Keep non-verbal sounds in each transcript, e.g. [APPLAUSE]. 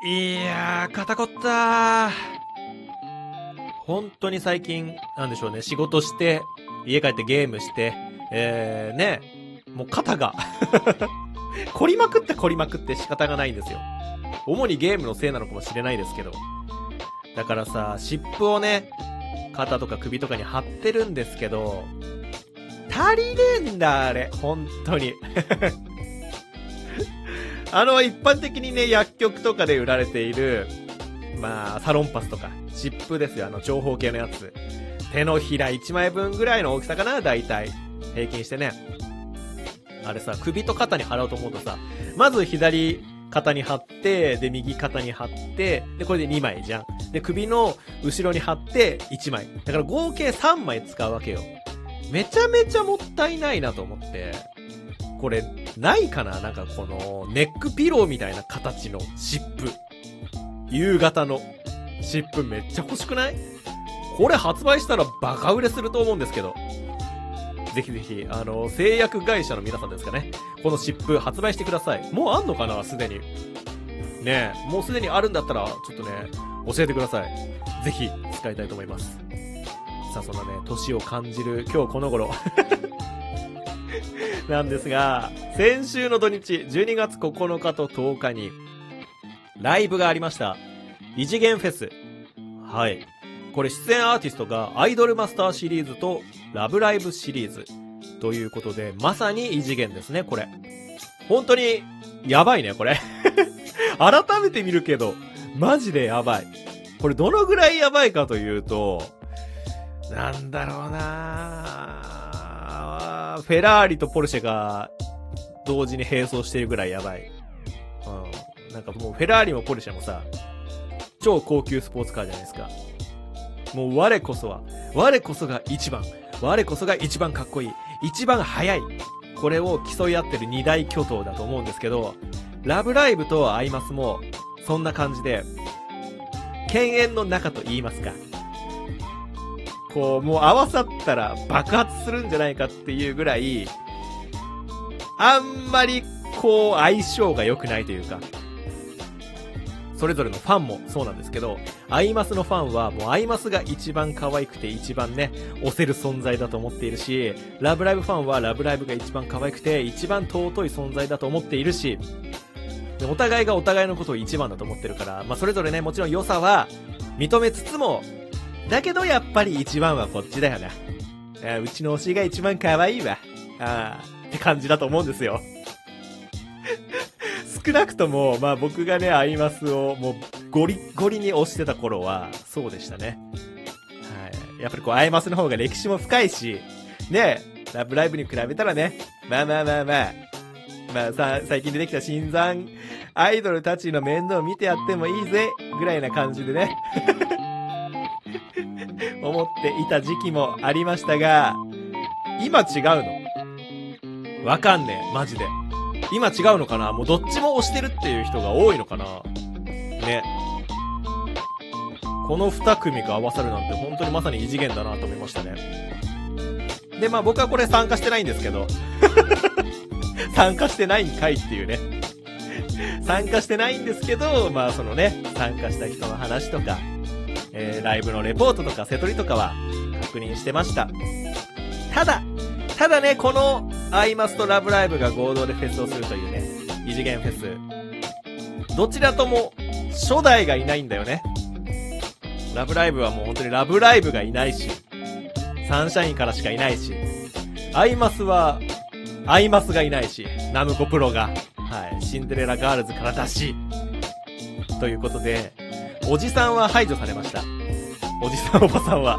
いやー、肩こったー。本当に最近、なんでしょうね、仕事して、家帰ってゲームして、えー、ね、もう肩が [LAUGHS] 凝りまくって凝りまくって仕方がないんですよ。主にゲームのせいなのかもしれないですけど。だからさ、湿布をね、肩とか首とかに貼ってるんですけど、足りねえんだ、あれ。本当に。あの、一般的にね、薬局とかで売られている、まあ、サロンパスとか、湿布ですよ、あの、長方形のやつ。手のひら1枚分ぐらいの大きさかな、大体。平均してね。あれさ、首と肩に貼ろうと思うとさ、まず左肩に貼って、で、右肩に貼って、で、これで2枚じゃん。で、首の後ろに貼って1枚。だから合計3枚使うわけよ。めちゃめちゃもったいないなと思って。これ、ないかな？なんかこの、ネックピローみたいな形の湿布。夕方の湿布めっちゃ欲しくない？これ発売したらバカ売れすると思うんですけど。ぜひぜひ、あの、製薬会社の皆さんですかね。この湿布発売してください。もうあんのかな？すでに。ねえ、もうすでにあるんだったら、ちょっとね、教えてください。ぜひ、使いたいと思います。さあ、そんなね、年を感じる今日この頃。[LAUGHS] なんですが、先週の土日、12月9日と10日に、ライブがありました。異次元フェス。はい。これ出演アーティストがアイドルマスターシリーズとラブライブシリーズ。ということで、まさに異次元ですね、これ。本当に、やばいね、これ。[LAUGHS] 改めて見るけど、マジでやばい。これどのぐらいやばいかというと、なんだろうなぁフェラーリとポルシェが同時に並走してるぐらいやばい。うん。なんかもうフェラーリもポルシェもさ、超高級スポーツカーじゃないですか。もう我こそは、我こそが一番、我こそが一番かっこいい、一番速い。これを競い合ってる二大巨頭だと思うんですけど、ラブライブとアイマスも、そんな感じで、犬猿の中と言いますか。こう、もう合わさったら爆発するんじゃないかっていうぐらい、あんまり、こう、相性が良くないというか、それぞれのファンもそうなんですけど、アイマスのファンはもうアイマスが一番可愛くて一番ね、押せる存在だと思っているし、ラブライブファンはラブライブが一番可愛くて一番尊い存在だと思っているし、お互いがお互いのことを一番だと思ってるから、まあそれぞれね、もちろん良さは認めつつも、だけどやっぱり一番はこっちだよな。あうちの推しが一番可愛いわ。ああ、って感じだと思うんですよ。[LAUGHS] 少なくとも、まあ僕がね、アイマスをもうゴリゴリに押してた頃は、そうでしたね。はい。やっぱりこう、アイマスの方が歴史も深いし、ね、ラブライブに比べたらね、まあまあまあまあ、まあさ、最近出てきた新参アイドルたちの面倒を見てやってもいいぜ、ぐらいな感じでね。[LAUGHS] 思っていた時期もありましたが、今違うの？わかんねえ、マジで。今違うのかな？もうどっちも押してるっていう人が多いのかな？ね。この二組が合わさるなんて本当にまさに異次元だなと思いましたね。で、まあ僕はこれ参加してないんですけど [LAUGHS] 参加してないんかいっていうね参加してないんですけど、まあそのね、参加した人の話とか、えー、ライブのレポートとか瀬取りとかは確認してました。ただ、ただね、このアイマスとラブライブが合同でフェスをするというね、異次元フェス。どちらとも初代がいないんだよね。ラブライブはもう本当にラブライブがいないし、サンシャインからしかいないし、アイマスは、アイマスがいないし、ナムコプロが、はい、シンデレラガールズからだし、ということで、おじさんは排除されました。おじさんおばさんは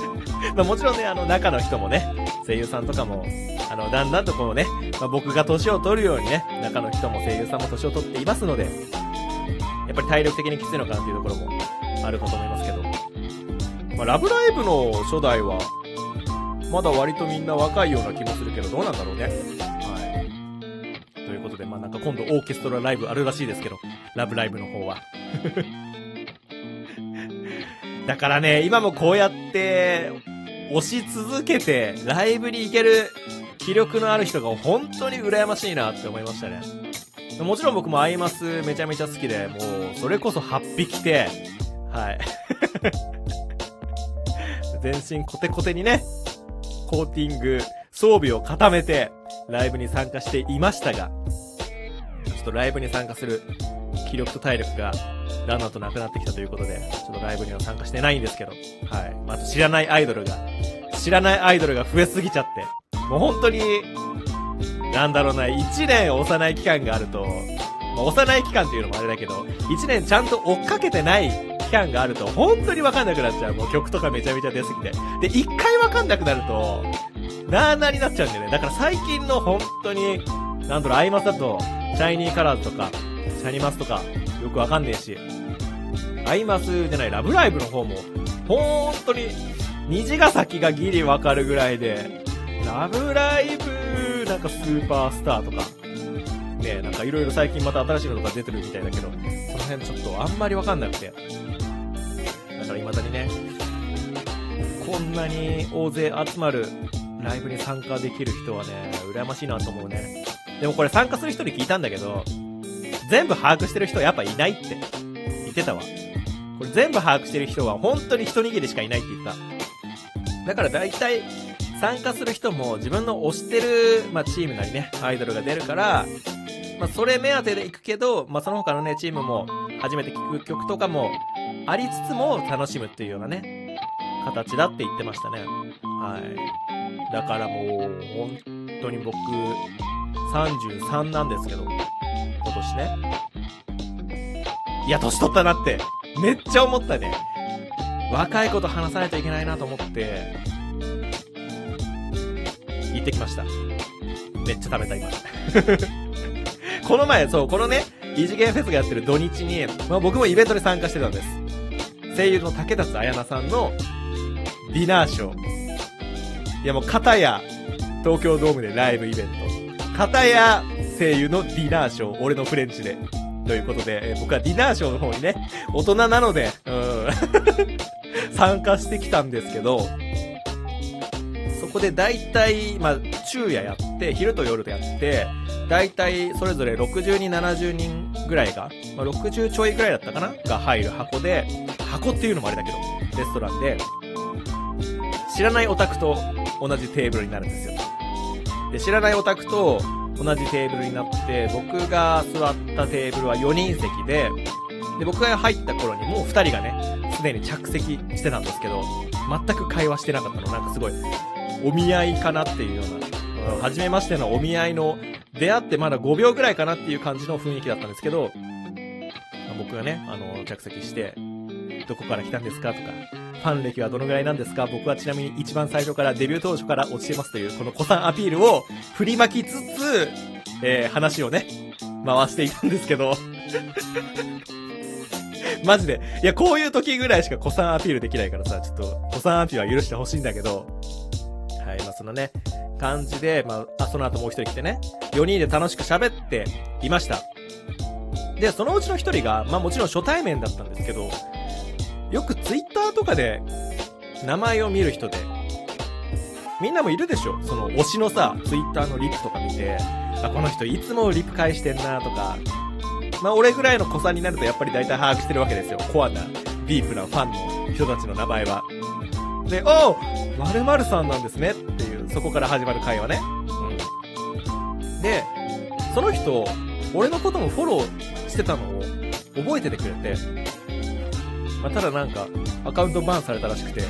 [LAUGHS] まあもちろんね、あの中の人もね、声優さんとかもあの、だんだんとこのね、まあ、僕が年を取るようにね、中の人も声優さんも年を取っていますので、やっぱり体力的にきついのかなっていうところもあるかと思いますけど。まあ、ラブライブの初代は、まだ割とみんな若いような気もするけど、どうなんだろうね。はい。ということで、まあなんか今度オーケストラライブあるらしいですけど、ラブライブの方は。だからね、今もこうやって、押し続けて、ライブに行ける気力のある人が本当に羨ましいなって思いましたね。もちろん僕もアイマスめちゃめちゃ好きで、もう、それこそ8匹て、はい。[LAUGHS] 全身コテコテにね、コーティング、装備を固めて、ライブに参加していましたが、ちょっとライブに参加する気力と体力が、だんだんとなくなってきたということで、ちょっとライブには参加してないんですけど、はい。また知らないアイドルが、知らないアイドルが増えすぎちゃって、もう本当に、なんだろうな、1年追わない期間があると、まあ、追わない期間っていうのもあれだけど、1年ちゃんと追っかけてない期間があると、本当にわかんなくなっちゃう。もう曲とかめちゃめちゃ出すぎて。で、1回わかんなくなると、なーなーになっちゃうんだよね。だから最近の本当に、なんだろう、アイマスだと、シャイニーカラーズとか、シャニマスとか、よくわかんねえし、アイマスじゃない、ラブライブの方も、ほんとに、虹ヶ咲がギリわかるぐらいで、ラブライブ、なんかスーパースターとか、ねなんかいろいろ最近また新しいのとか出てるみたいだけど、その辺ちょっとあんまりわかんなくて。だから未だにね、こんなに大勢集まるライブに参加できる人はね、羨ましいなと思うね。でもこれ参加する人に聞いたんだけど、全部把握してる人はやっぱいないって言ってたわ。これ全部把握してる人は本当に一握りしかいないって言った。だから大体、参加する人も自分の推してる、まあ、チームなりね、アイドルが出るから、まあ、それ目当てで行くけど、まあ、その他のね、チームも初めて聴く曲とかもありつつも楽しむっていうようなね、形だって言ってましたね。はい。だからもう、本当に僕、33なんですけど、年ね。いや、年取ったなって、めっちゃ思ったね。若い子と話さないといけないなと思って、行ってきました。めっちゃ食べた、今。[LAUGHS] この前、そう、このね、異次元フェスがやってる土日に、まあ僕もイベントに参加してたんです。声優の竹達彩奈さんのディナーショー。いやもう、片や、東京ドームでライブイベント。片や、声優のディナーショー、俺のフレンチで。ということで、え僕はディナーショーの方にね、大人なので、うん、[LAUGHS] 参加してきたんですけど、そこで大体、まあ、昼夜やって、昼と夜でやって、大体それぞれ60人、70人ぐらいが、まあ、60ちょいぐらいだったかな？が入る箱で、箱っていうのもあれだけど、レストランで、知らないオタクと同じテーブルになるんですよ。で、知らないオタクと同じテーブルになって、僕が座ったテーブルは4人席で、で、僕が入った頃にもう2人がね、すでに着席してたんですけど、全く会話してなかったの。なんかすごい、お見合いかなっていうような、初めましてのお見合いの、出会ってまだ5秒ぐらいかなっていう感じの雰囲気だったんですけど、僕がね、あの、着席して、どこから来たんですか？とか、ファン歴はどのぐらいなんですか？僕はちなみに一番最初からデビュー当初から落ちてますという、この古参アピールを振りまきつつ、えー、話をね、回していたんですけど [LAUGHS] マジで。いや、こういう時ぐらいしか古参アピールできないからさ、ちょっと、古参アピールは許してほしいんだけど、はい、まあ、そのね、感じで、まあ、あ、その後もう一人来てね、4人で楽しく喋っていました。で、そのうちの一人が、まあもちろん初対面だったんですけど、よくツイッターとかで名前を見る人で、みんなもいるでしょ？その推しのさ、ツイッターのリプとか見て、あ、この人いつもリプ返してんなとか、まあ俺ぐらいの子さんになるとやっぱり大体把握してるわけですよ。コアな、ディープなファンの人たちの名前は。で、おう〇〇さんなんですねっていう、そこから始まる会話ね。うん。で、その人、俺のこともフォローしてたのを覚えててくれて、まあ、ただなんか、アカウントバンされたらしくて [LAUGHS]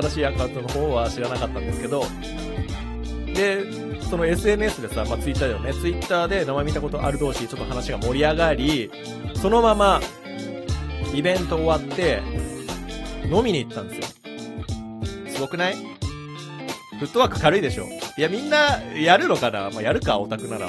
新しいアカウントの方は知らなかったんですけど、で、その SNS でさ、まあ、ツイッターだよね。ツイッターで名前見たことある同士、ちょっと話が盛り上がり、そのまま、イベント終わって、飲みに行ったんですよ。すごくない？フットワーク軽いでしょいや、みんな、やるのかな？まあ、やるか、オタクなら。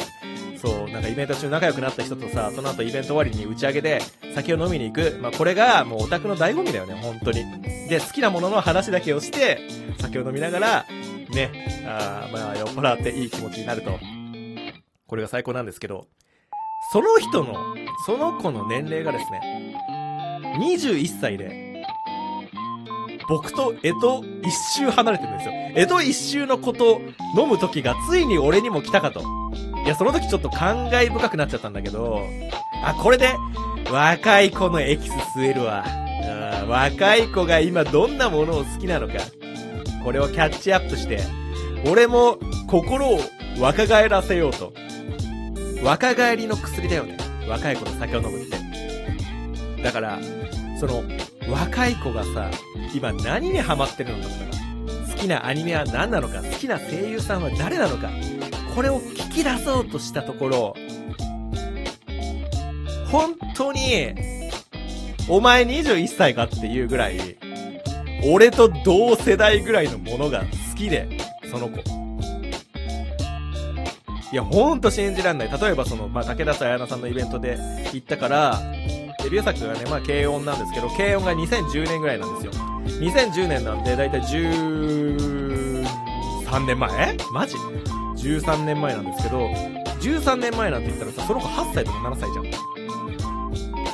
そう、なんかイベント中仲良くなった人とさ、その後イベント終わりに打ち上げで酒を飲みに行く。まあ、これがもうオタクの醍醐味だよね、本当に。で、好きなものの話だけをして、酒を飲みながら、ね、あまあ、酔っ払っていい気持ちになると。これが最高なんですけど、その人の、その子の年齢がですね、21歳で、僕と江戸一周離れてるんですよ。江戸一周のこと飲む時がついに俺にも来たかと。いや、その時ちょっと感慨深くなっちゃったんだけど、あ、これで、若い子のエキス吸えるわ。若い子が今どんなものを好きなのか。これをキャッチアップして、俺も心を若返らせようと。若返りの薬だよね。若い子の酒を飲むって。だから、その、若い子がさ、今何にハマってるのかとか、好きなアニメは何なのか、好きな声優さんは誰なのか、これを聞き出そうとしたところ、本当に、お前21歳かっていうぐらい、俺と同世代ぐらいのものが好きで、その子。いや、ほんと信じらんない。例えばその、まあ、武田さやなさんのイベントで行ったから、デビュー作がね、まあ、軽音なんですけど、軽音が2010年ぐらいなんですよ。2010年なんで、だいたい13年前？マジ？?13 年前なんですけど、13年前なんて言ったらさ、その子8歳とか7歳じゃん。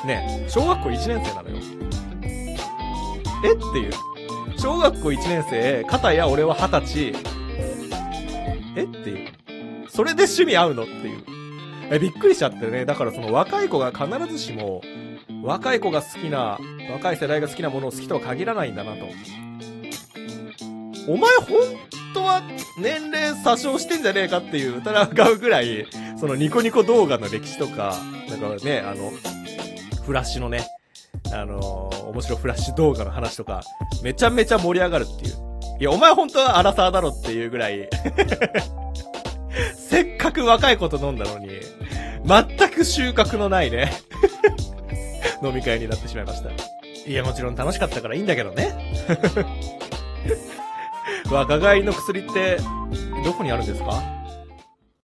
ね小学校1年生なのよ。え？っていう。小学校1年生、片や俺は20歳。え？っていう。それで趣味合うの？っていう。え、びっくりしちゃってね。だからその若い子が必ずしも、若い子が好きな、若い世代が好きなものを好きとは限らないんだなと。お前本当は年齢詐称してんじゃねえかっていう疑うぐらい、そのニコニコ動画の歴史とか、だからね、あの、フラッシュのね、あのー、面白フラッシュ動画の話とか、めちゃめちゃ盛り上がるっていう。いや、お前本当はアラサーだろっていうぐらい [LAUGHS] せっかく若い子と飲んだのに、全く収穫のないね [LAUGHS] 飲み会になってしまいました。いや、もちろん楽しかったからいいんだけどね。若返りの薬って、どこにあるんですか？